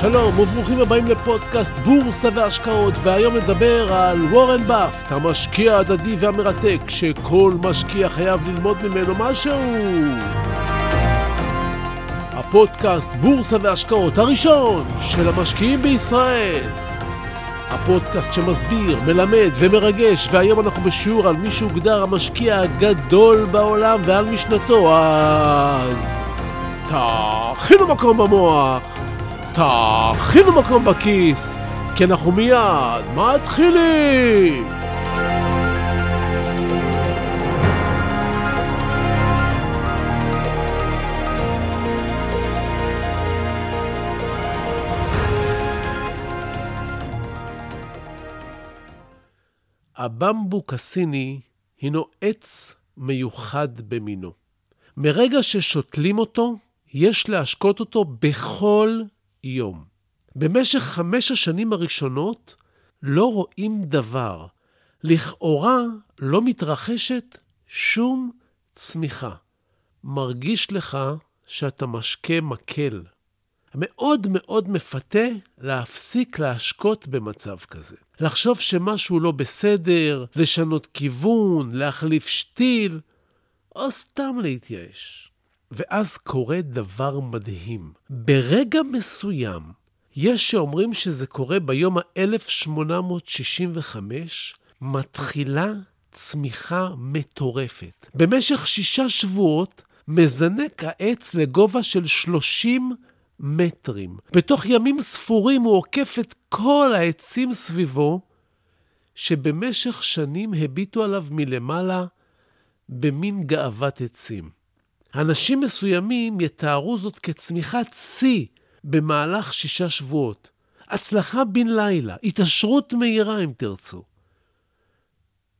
שלום וברוכים הבאים לפודקאסט בורסה והשקעות, והיום נדבר על וורן באפט, המשקיע ההדדי והמרתק, שכל משקיע חייב ללמוד ממנו משהו. הפודקאסט בורסה והשקעות הראשון של המשקיעים בישראל. הפודקאסט שמסביר, מלמד ומרגש, והיום אנחנו בשיעור על מי שהוגדר המשקיע הגדול בעולם ועל משנתו, אז... תכינו מקום במוח, תכינו מקום בכיס, כי אנחנו מיד מתחילים! הבמבוק הסיני הינו עץ מיוחד במינו. מרגע ששותלים אותו, יש להשקות אותו בכל יום. במשך חמש השנים הראשונות לא רואים דבר. לכאורה לא מתרחשת שום צמיחה. מרגיש לך שאתה משקה מקל. מאוד מאוד מפתה להפסיק להשקות במצב כזה. לחשוב שמשהו לא בסדר, לשנות כיוון, להחליף שתיל, או סתם להתייאש. ואז קורה דבר מדהים. ברגע מסוים, יש שאומרים שזה קורה ביום ה-1865, מתחילה צמיחה מטורפת. במשך שישה שבועות מזנק העץ לגובה של 30 מטרים. בתוך ימים ספורים הוא עוקף את כל העצים סביבו, שבמשך שנים הביטו עליו מלמעלה במין גאוות עצים. אנשים מסוימים יתארו זאת כצמיחת שיא במהלך שישה שבועות. הצלחה בן לילה, התעשרות מהירה אם תרצו.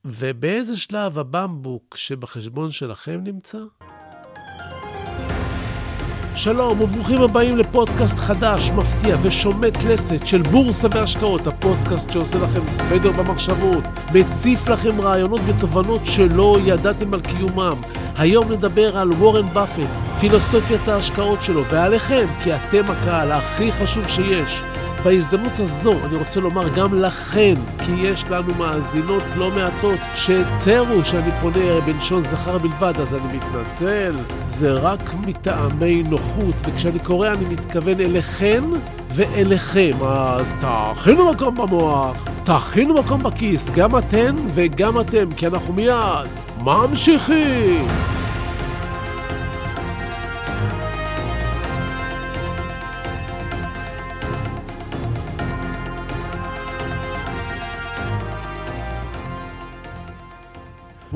ובאיזה שלב הבמבוק שבחשבון שלכם נמצא? שלום וברוכים הבאים לפודקאסט חדש, מפתיע ושומט לסת של בורסה והשקעות, הפודקאסט שעושה לכם סדר במחשבות, מציף לכם רעיונות ותובנות שלא ידעתם על קיומם. היום נדבר על וורן באפט, פילוסופיית ההשקעות שלו, ועליכם, כי אתם הקהל הכי חשוב שיש. בהזדמנות הזו אני רוצה לומר גם לכן, כי יש לנו מאזינות לא מעטות שהצרו שאני פונה בלשון זכר בלבד, אז אני מתנצל. זה רק מטעמי נוחות, וכשאני קורא אני מתכוון אליכן ואליכם. אז תכינו מקום במוח, תכינו מקום בכיס, גם אתן וגם אתם, כי אנחנו מיד ממשיכים.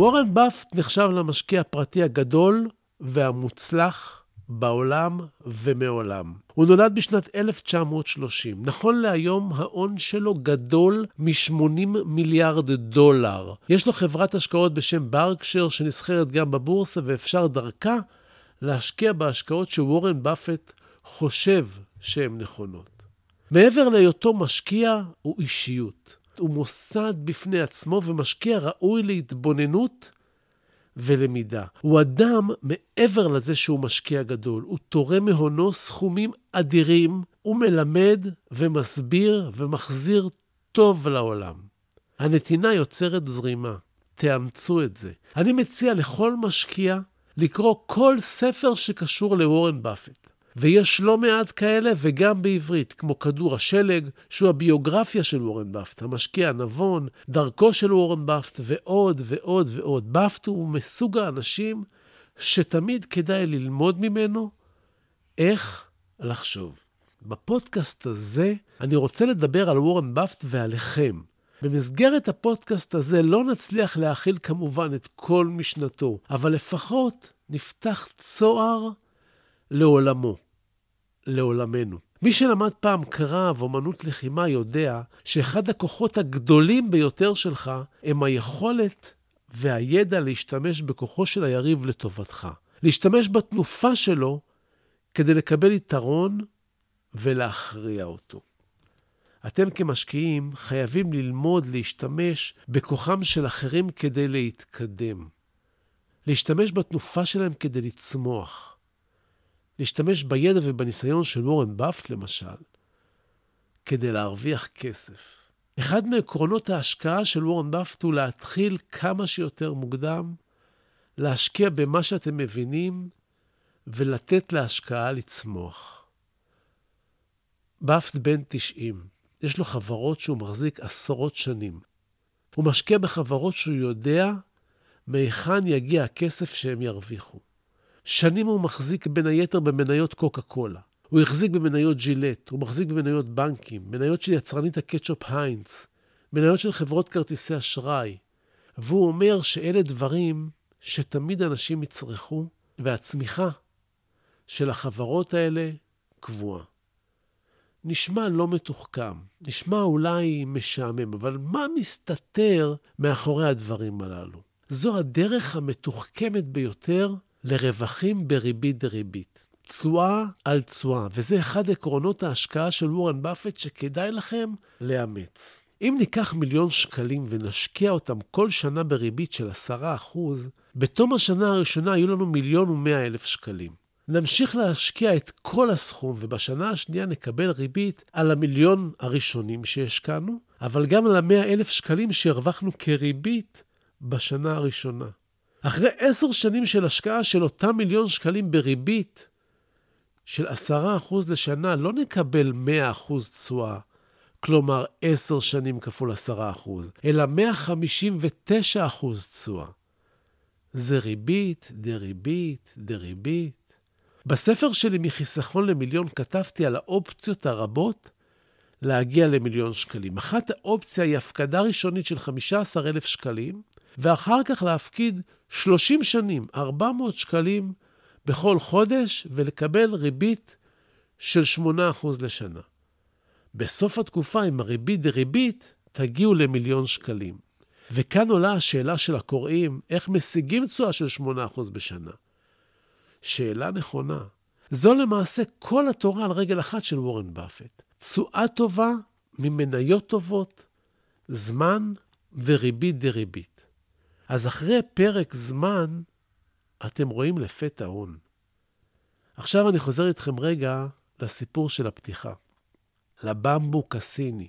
וורן באפט נחשב למשקיע הפרטי הגדול והמוצלח בעולם ומעולם. הוא נולד בשנת 1930. נכון להיום ההון שלו גדול מ-80 מיליארד דולר. יש לו חברת השקעות בשם ברקשר שנסחרת גם בבורסה ואפשר דרכה להשקיע בהשקעות שוורן באפט חושב שהן נכונות. מעבר להיותו משקיע, הוא אישיות. הוא מוסד בפני עצמו ומשקיע ראוי להתבוננות ולמידה. הוא אדם, מעבר לזה שהוא משקיע גדול, הוא תורם מהונו סכומים אדירים, הוא מלמד ומסביר ומחזיר טוב לעולם. הנתינה יוצרת זרימה, תאמצו את זה. אני מציע לכל משקיע לקרוא כל ספר שקשור לוורן באפט. ויש לא מעט כאלה, וגם בעברית, כמו כדור השלג, שהוא הביוגרפיה של וורן באפט, המשקיע הנבון, דרכו של וורן באפט, ועוד ועוד ועוד. באפט הוא מסוג האנשים שתמיד כדאי ללמוד ממנו איך לחשוב. בפודקאסט הזה אני רוצה לדבר על וורן באפט ועליכם. במסגרת הפודקאסט הזה לא נצליח להכיל כמובן את כל משנתו, אבל לפחות נפתח צוהר לעולמו, לעולמנו. מי שלמד פעם קרב, אומנות לחימה, יודע שאחד הכוחות הגדולים ביותר שלך הם היכולת והידע להשתמש בכוחו של היריב לטובתך. להשתמש בתנופה שלו כדי לקבל יתרון ולהכריע אותו. אתם כמשקיעים חייבים ללמוד להשתמש בכוחם של אחרים כדי להתקדם. להשתמש בתנופה שלהם כדי לצמוח. להשתמש בידע ובניסיון של וורן באפט, למשל, כדי להרוויח כסף. אחד מעקרונות ההשקעה של וורן באפט הוא להתחיל כמה שיותר מוקדם, להשקיע במה שאתם מבינים ולתת להשקעה לצמוח. באפט בן 90, יש לו חברות שהוא מחזיק עשרות שנים. הוא משקיע בחברות שהוא יודע מהיכן יגיע הכסף שהם ירוויחו. שנים הוא מחזיק בין היתר במניות קוקה קולה. הוא החזיק במניות ג'ילט, הוא מחזיק במניות בנקים, מניות של יצרנית הקטשופ היינץ, מניות של חברות כרטיסי אשראי. והוא אומר שאלה דברים שתמיד אנשים יצרכו, והצמיחה של החברות האלה קבועה. נשמע לא מתוחכם, נשמע אולי משעמם, אבל מה מסתתר מאחורי הדברים הללו? זו הדרך המתוחכמת ביותר לרווחים בריבית דריבית. תשואה על תשואה, וזה אחד עקרונות ההשקעה של וורן באפט שכדאי לכם לאמץ. אם ניקח מיליון שקלים ונשקיע אותם כל שנה בריבית של 10%, בתום השנה הראשונה יהיו לנו מיליון ומאה אלף שקלים. נמשיך להשקיע את כל הסכום, ובשנה השנייה נקבל ריבית על המיליון הראשונים שהשקענו, אבל גם על המאה אלף שקלים שהרווחנו כריבית בשנה הראשונה. אחרי עשר שנים של השקעה של אותם מיליון שקלים בריבית של עשרה אחוז לשנה, לא נקבל מאה אחוז תשואה, כלומר עשר שנים כפול עשרה אחוז, אלא מאה חמישים ותשע אחוז תשואה. זה ריבית, דריבית, דריבית. בספר שלי מחיסכון למיליון כתבתי על האופציות הרבות להגיע למיליון שקלים. אחת האופציה היא הפקדה ראשונית של 15,000 שקלים, ואחר כך להפקיד 30 שנים, 400 שקלים בכל חודש, ולקבל ריבית של 8% לשנה. בסוף התקופה, עם הריבית דריבית, תגיעו למיליון שקלים. וכאן עולה השאלה של הקוראים, איך משיגים תשואה של 8% בשנה? שאלה נכונה. זו למעשה כל התורה על רגל אחת של וורן באפט. תשואה טובה ממניות טובות, זמן וריבית דריבית. אז אחרי פרק זמן, אתם רואים לפתע הון. עכשיו אני חוזר איתכם רגע לסיפור של הפתיחה. לבמבו קסיני,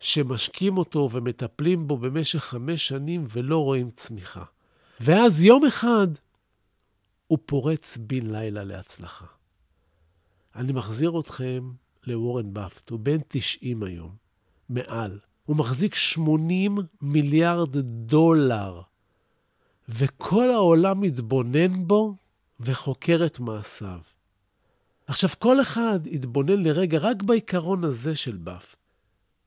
שמשקים אותו ומטפלים בו במשך חמש שנים ולא רואים צמיחה. ואז יום אחד הוא פורץ בן לילה להצלחה. אני מחזיר אתכם לוורן באפט, הוא בן 90 היום, מעל. הוא מחזיק 80 מיליארד דולר, וכל העולם מתבונן בו וחוקר את מעשיו. עכשיו, כל אחד יתבונן לרגע רק בעיקרון הזה של באפט,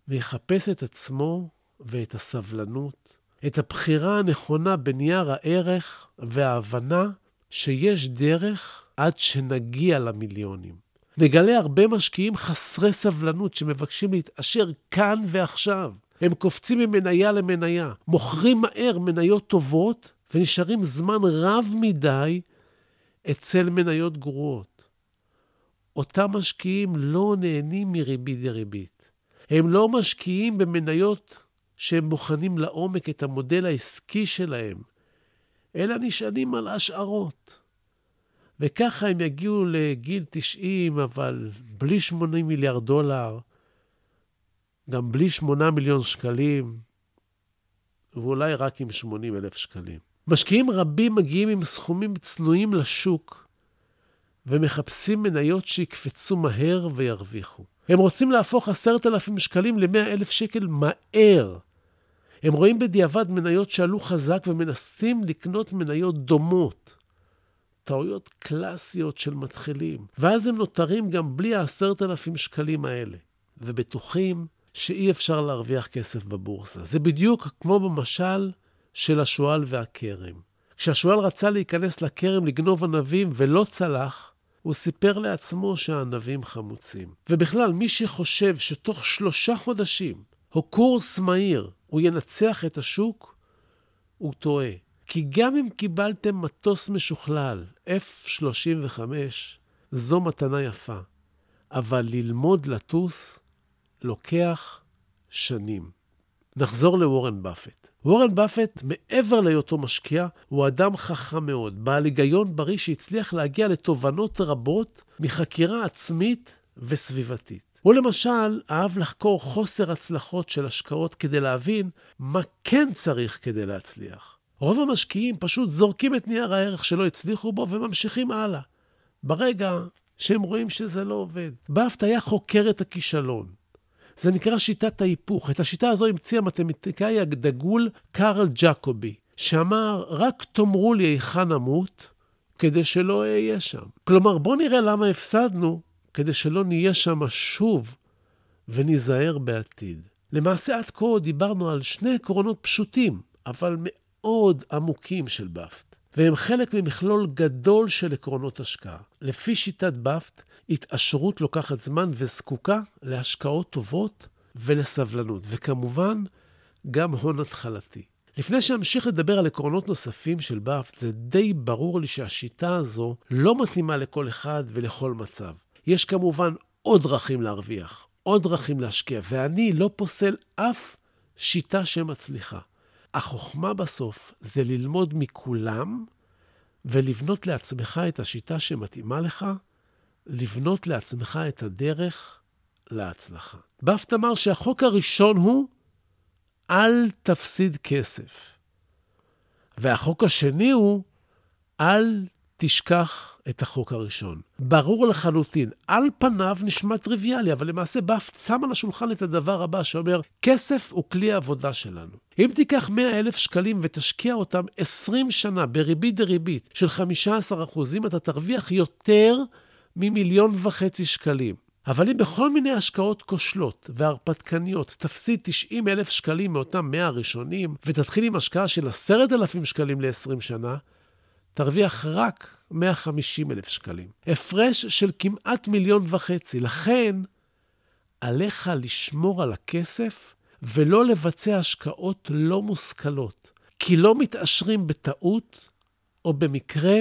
ויחפש את עצמו ואת הסבלנות, את הבחירה הנכונה בנייר הערך וההבנה שיש דרך עד שנגיע למיליונים. נגלה הרבה משקיעים חסרי סבלנות שמבקשים להתעשר כאן ועכשיו. הם קופצים ממניה למניה, מוכרים מהר מניות טובות ונשארים זמן רב מדי אצל מניות גרועות. אותם משקיעים לא נהנים מריבית דריבית. הם לא משקיעים במניות שהם בוחנים לעומק את המודל העסקי שלהם, אלא נשענים על השערות. וככה הם יגיעו לגיל 90, אבל בלי 80 מיליארד דולר, גם בלי 8 מיליון שקלים, ואולי רק עם 80 אלף שקלים. משקיעים רבים מגיעים עם סכומים צנועים לשוק, ומחפשים מניות שיקפצו מהר וירוויחו. הם רוצים להפוך עשרת אלפים שקלים ל-100 אלף שקל מהר. הם רואים בדיעבד מניות שעלו חזק ומנסים לקנות מניות דומות. טעויות קלאסיות של מתחילים. ואז הם נותרים גם בלי העשרת אלפים שקלים האלה, ובטוחים שאי אפשר להרוויח כסף בבורסה. זה בדיוק כמו במשל של השועל והכרם. כשהשועל רצה להיכנס לכרם לגנוב ענבים ולא צלח, הוא סיפר לעצמו שהענבים חמוצים. ובכלל, מי שחושב שתוך שלושה חודשים, או קורס מהיר, הוא ינצח את השוק, הוא טועה. כי גם אם קיבלתם מטוס משוכלל, F-35, זו מתנה יפה. אבל ללמוד לטוס לוקח שנים. נחזור לוורן באפט. וורן באפט, מעבר להיותו משקיע, הוא אדם חכם מאוד, בעל היגיון בריא שהצליח להגיע לתובנות רבות מחקירה עצמית וסביבתית. הוא למשל אהב לחקור חוסר הצלחות של השקעות כדי להבין מה כן צריך כדי להצליח. רוב המשקיעים פשוט זורקים את נייר הערך שלא הצליחו בו וממשיכים הלאה. ברגע שהם רואים שזה לא עובד. באפט היה חוקר את הכישלון. זה נקרא שיטת ההיפוך. את השיטה הזו המציא המתמטיקאי הדגול קארל ג'קובי, שאמר, רק תאמרו לי היכן אמות, כדי שלא אהיה שם. כלומר, בואו נראה למה הפסדנו, כדי שלא נהיה שם שוב וניזהר בעתיד. למעשה, עד כה דיברנו על שני עקרונות פשוטים, אבל מאוד עמוקים של באפט, והם חלק ממכלול גדול של עקרונות השקעה. לפי שיטת באפט, התעשרות לוקחת זמן וזקוקה להשקעות טובות ולסבלנות, וכמובן, גם הון התחלתי. לפני שאמשיך לדבר על עקרונות נוספים של באפט, זה די ברור לי שהשיטה הזו לא מתאימה לכל אחד ולכל מצב. יש כמובן עוד דרכים להרוויח, עוד דרכים להשקיע, ואני לא פוסל אף שיטה שמצליחה. החוכמה בסוף זה ללמוד מכולם ולבנות לעצמך את השיטה שמתאימה לך, לבנות לעצמך את הדרך להצלחה. באפט אמר שהחוק הראשון הוא אל תפסיד כסף. והחוק השני הוא אל תשכח את החוק הראשון. ברור לחלוטין, על פניו נשמע טריוויאלי, אבל למעשה באפט שם על השולחן את הדבר הבא שאומר, כסף הוא כלי העבודה שלנו. אם תיקח 100 אלף שקלים ותשקיע אותם 20 שנה בריבית דריבית של 15 אחוזים, אתה תרוויח יותר ממיליון וחצי שקלים. אבל אם בכל מיני השקעות כושלות והרפתקניות תפסיד 90 אלף שקלים מאותם 100 הראשונים, ותתחיל עם השקעה של 10,000 שקלים ל-20 שנה, תרוויח רק 150 אלף שקלים. הפרש של כמעט מיליון וחצי. לכן, עליך לשמור על הכסף ולא לבצע השקעות לא מושכלות. כי לא מתעשרים בטעות, או במקרה,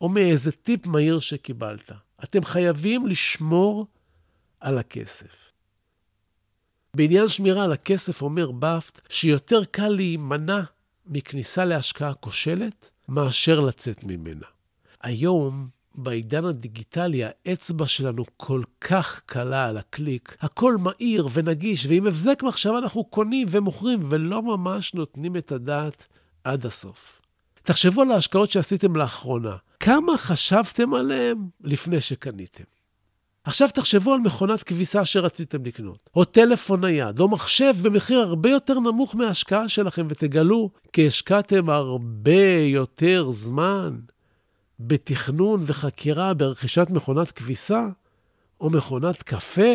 או מאיזה טיפ מהיר שקיבלת. אתם חייבים לשמור על הכסף. בעניין שמירה על הכסף אומר באפט שיותר קל להימנע מכניסה להשקעה כושלת מאשר לצאת ממנה. היום, בעידן הדיגיטלי, האצבע שלנו כל כך קלה על הקליק, הכל מהיר ונגיש, ועם הבזק מחשבה אנחנו קונים ומוכרים ולא ממש נותנים את הדעת עד הסוף. תחשבו על ההשקעות שעשיתם לאחרונה. כמה חשבתם עליהם לפני שקניתם? עכשיו תחשבו על מכונת כביסה שרציתם לקנות, או טלפון נייד, או מחשב במחיר הרבה יותר נמוך מההשקעה שלכם, ותגלו כי השקעתם הרבה יותר זמן בתכנון וחקירה ברכישת מכונת כביסה, או מכונת קפה,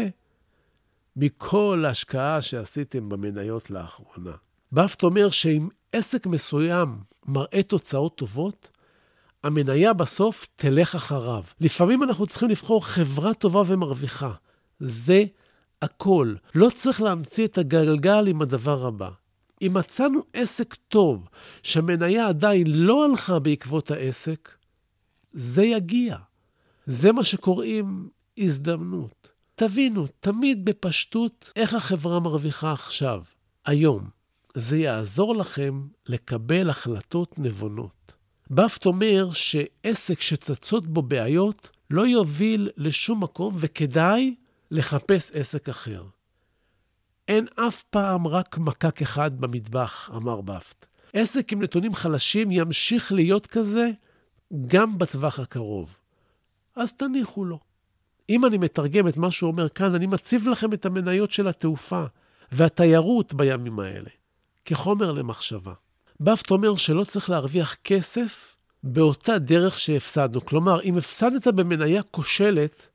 מכל ההשקעה שעשיתם במניות לאחרונה. באפט אומר שאם עסק מסוים מראה תוצאות טובות, המניה בסוף תלך אחריו. לפעמים אנחנו צריכים לבחור חברה טובה ומרוויחה. זה הכל. לא צריך להמציא את הגלגל עם הדבר הבא. אם מצאנו עסק טוב, שהמניה עדיין לא הלכה בעקבות העסק, זה יגיע. זה מה שקוראים הזדמנות. תבינו, תמיד בפשטות, איך החברה מרוויחה עכשיו, היום. זה יעזור לכם לקבל החלטות נבונות. באפט אומר שעסק שצצות בו בעיות לא יוביל לשום מקום וכדאי לחפש עסק אחר. אין אף פעם רק מקק אחד במטבח, אמר באפט. עסק עם נתונים חלשים ימשיך להיות כזה גם בטווח הקרוב. אז תניחו לו. אם אני מתרגם את מה שהוא אומר כאן, אני מציב לכם את המניות של התעופה והתיירות בימים האלה, כחומר למחשבה. באפט אומר שלא צריך להרוויח כסף באותה דרך שהפסדנו. כלומר, אם הפסדת במניה כושלת,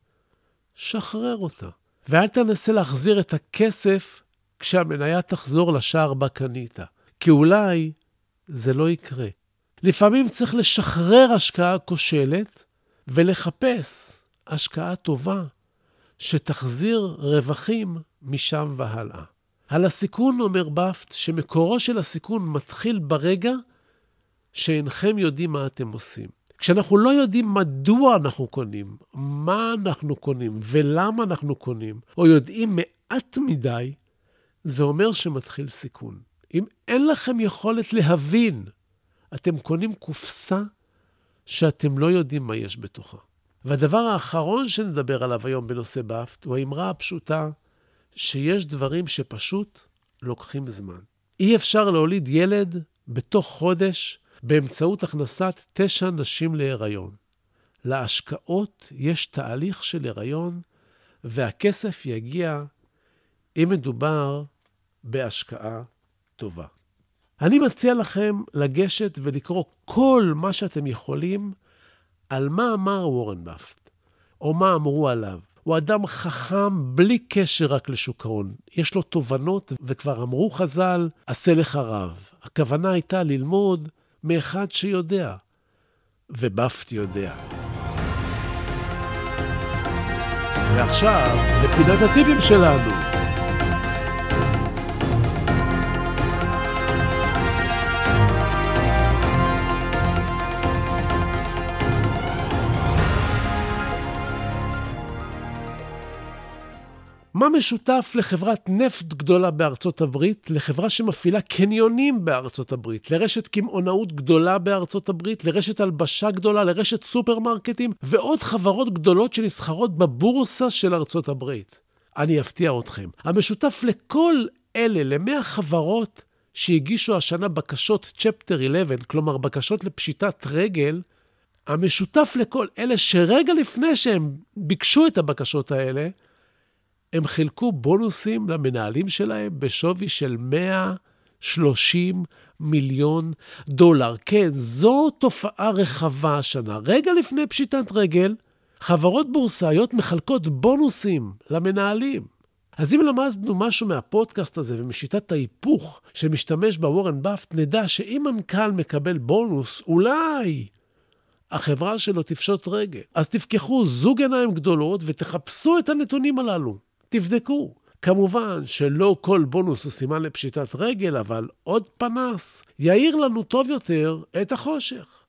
שחרר אותה. ואל תנסה להחזיר את הכסף כשהמניה תחזור לשער בה קנית. כי אולי זה לא יקרה. לפעמים צריך לשחרר השקעה כושלת ולחפש השקעה טובה שתחזיר רווחים משם והלאה. על הסיכון אומר באפט שמקורו של הסיכון מתחיל ברגע שאינכם יודעים מה אתם עושים. כשאנחנו לא יודעים מדוע אנחנו קונים, מה אנחנו קונים ולמה אנחנו קונים, או יודעים מעט מדי, זה אומר שמתחיל סיכון. אם אין לכם יכולת להבין, אתם קונים קופסה שאתם לא יודעים מה יש בתוכה. והדבר האחרון שנדבר עליו היום בנושא באפט הוא האמרה הפשוטה שיש דברים שפשוט לוקחים זמן. אי אפשר להוליד ילד בתוך חודש באמצעות הכנסת תשע נשים להיריון. להשקעות יש תהליך של הריון, והכסף יגיע אם מדובר בהשקעה טובה. אני מציע לכם לגשת ולקרוא כל מה שאתם יכולים על מה אמר וורן באפט, או מה אמרו עליו. הוא אדם חכם בלי קשר רק לשוק ההון. יש לו תובנות, וכבר אמרו חז"ל, עשה לך רב. הכוונה הייתה ללמוד מאחד שיודע, ובאפט יודע. ועכשיו, לפינת הטיפים שלנו. מה משותף לחברת נפט גדולה בארצות הברית, לחברה שמפעילה קניונים בארצות הברית, לרשת קמעונאות גדולה בארצות הברית, לרשת הלבשה גדולה, לרשת סופרמרקטים ועוד חברות גדולות שנסחרות בבורסה של ארצות הברית? אני אפתיע אתכם. המשותף לכל אלה, למאה חברות שהגישו השנה בקשות צ'פטר 11, כלומר בקשות לפשיטת רגל, המשותף לכל אלה שרגע לפני שהם ביקשו את הבקשות האלה, הם חילקו בונוסים למנהלים שלהם בשווי של 130 מיליון דולר. כן, זו תופעה רחבה השנה. רגע לפני פשיטת רגל, חברות בורסאיות מחלקות בונוסים למנהלים. אז אם למדנו משהו מהפודקאסט הזה ומשיטת ההיפוך שמשתמש בה וורן באפט, נדע שאם מנכ"ל מקבל בונוס, אולי החברה שלו תפשוט רגל. אז תפקחו זוג עיניים גדולות ותחפשו את הנתונים הללו. תבדקו. כמובן שלא כל בונוס הוא סימן לפשיטת רגל, אבל עוד פנס יאיר לנו טוב יותר את החושך.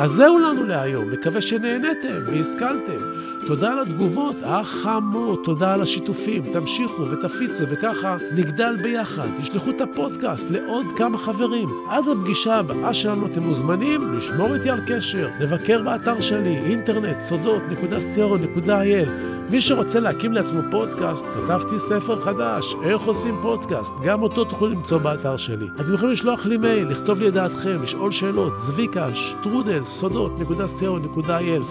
אז זהו לנו להיום, מקווה שנהניתם והשכלתם. תודה על התגובות החמות, תודה על השיתופים. תמשיכו ותפיצו, וככה נגדל ביחד. תשלחו את הפודקאסט לעוד כמה חברים. עד הפגישה הבאה שלנו אתם מוזמנים לשמור איתי על קשר, לבקר באתר שלי, אינטרנט, סודות.co.il. מי שרוצה להקים לעצמו פודקאסט, כתבתי ספר חדש, איך עושים פודקאסט. גם אותו תוכלו למצוא באתר שלי. אתם יכולים לשלוח לי מייל, לכתוב לי את דעתכם, לשאול שאלות, זביקה, שטרודל, סודות.co.il,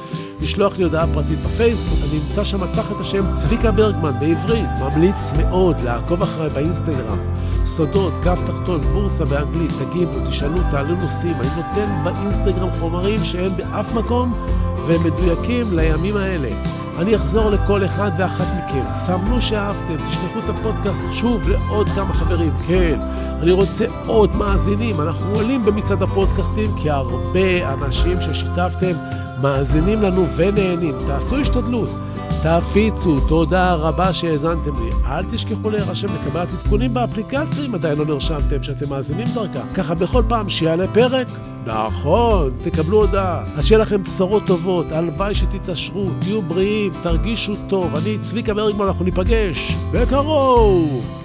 לשלוח לי הודעה פרטית בפייסבוק. אני נמצא שם תחת השם צביקה ברגמן בעברית. ממליץ מאוד לעקוב אחריי באינסטגרם. סודות, קו תחתון, בורסה באנגלית, תגיבו, תשאלו, תעלו נושאים. אני נותן באינסטגרם חומרים שאין באף מקום והם מדויקים לימים האלה. אני אחזור לכל אחד ואחת מכם. סמנו שאהבתם, תשלחו את הפודקאסט שוב לעוד כמה חברים. כן, אני רוצה עוד מאזינים. אנחנו עולים במצעד הפודקאסטים כי הרבה אנשים ששיתפתם מאזינים לנו ונהנים. תעשו השתדלות, תפיצו, תודה רבה שהאזנתם לי. אל תשכחו להירשם לקבלת עדכונים באפליקציה אם עדיין לא נרשמתם, שאתם מאזינים דרכה. ככה בכל פעם שיעלה פרק, נכון, תקבלו הודעה. אז שיהיה לכם בשורות טובות, הלוואי שתתעשרו, תהיו בריאים, תרגישו טוב. אני צביקה ברגמן, אנחנו ניפגש בקרוב.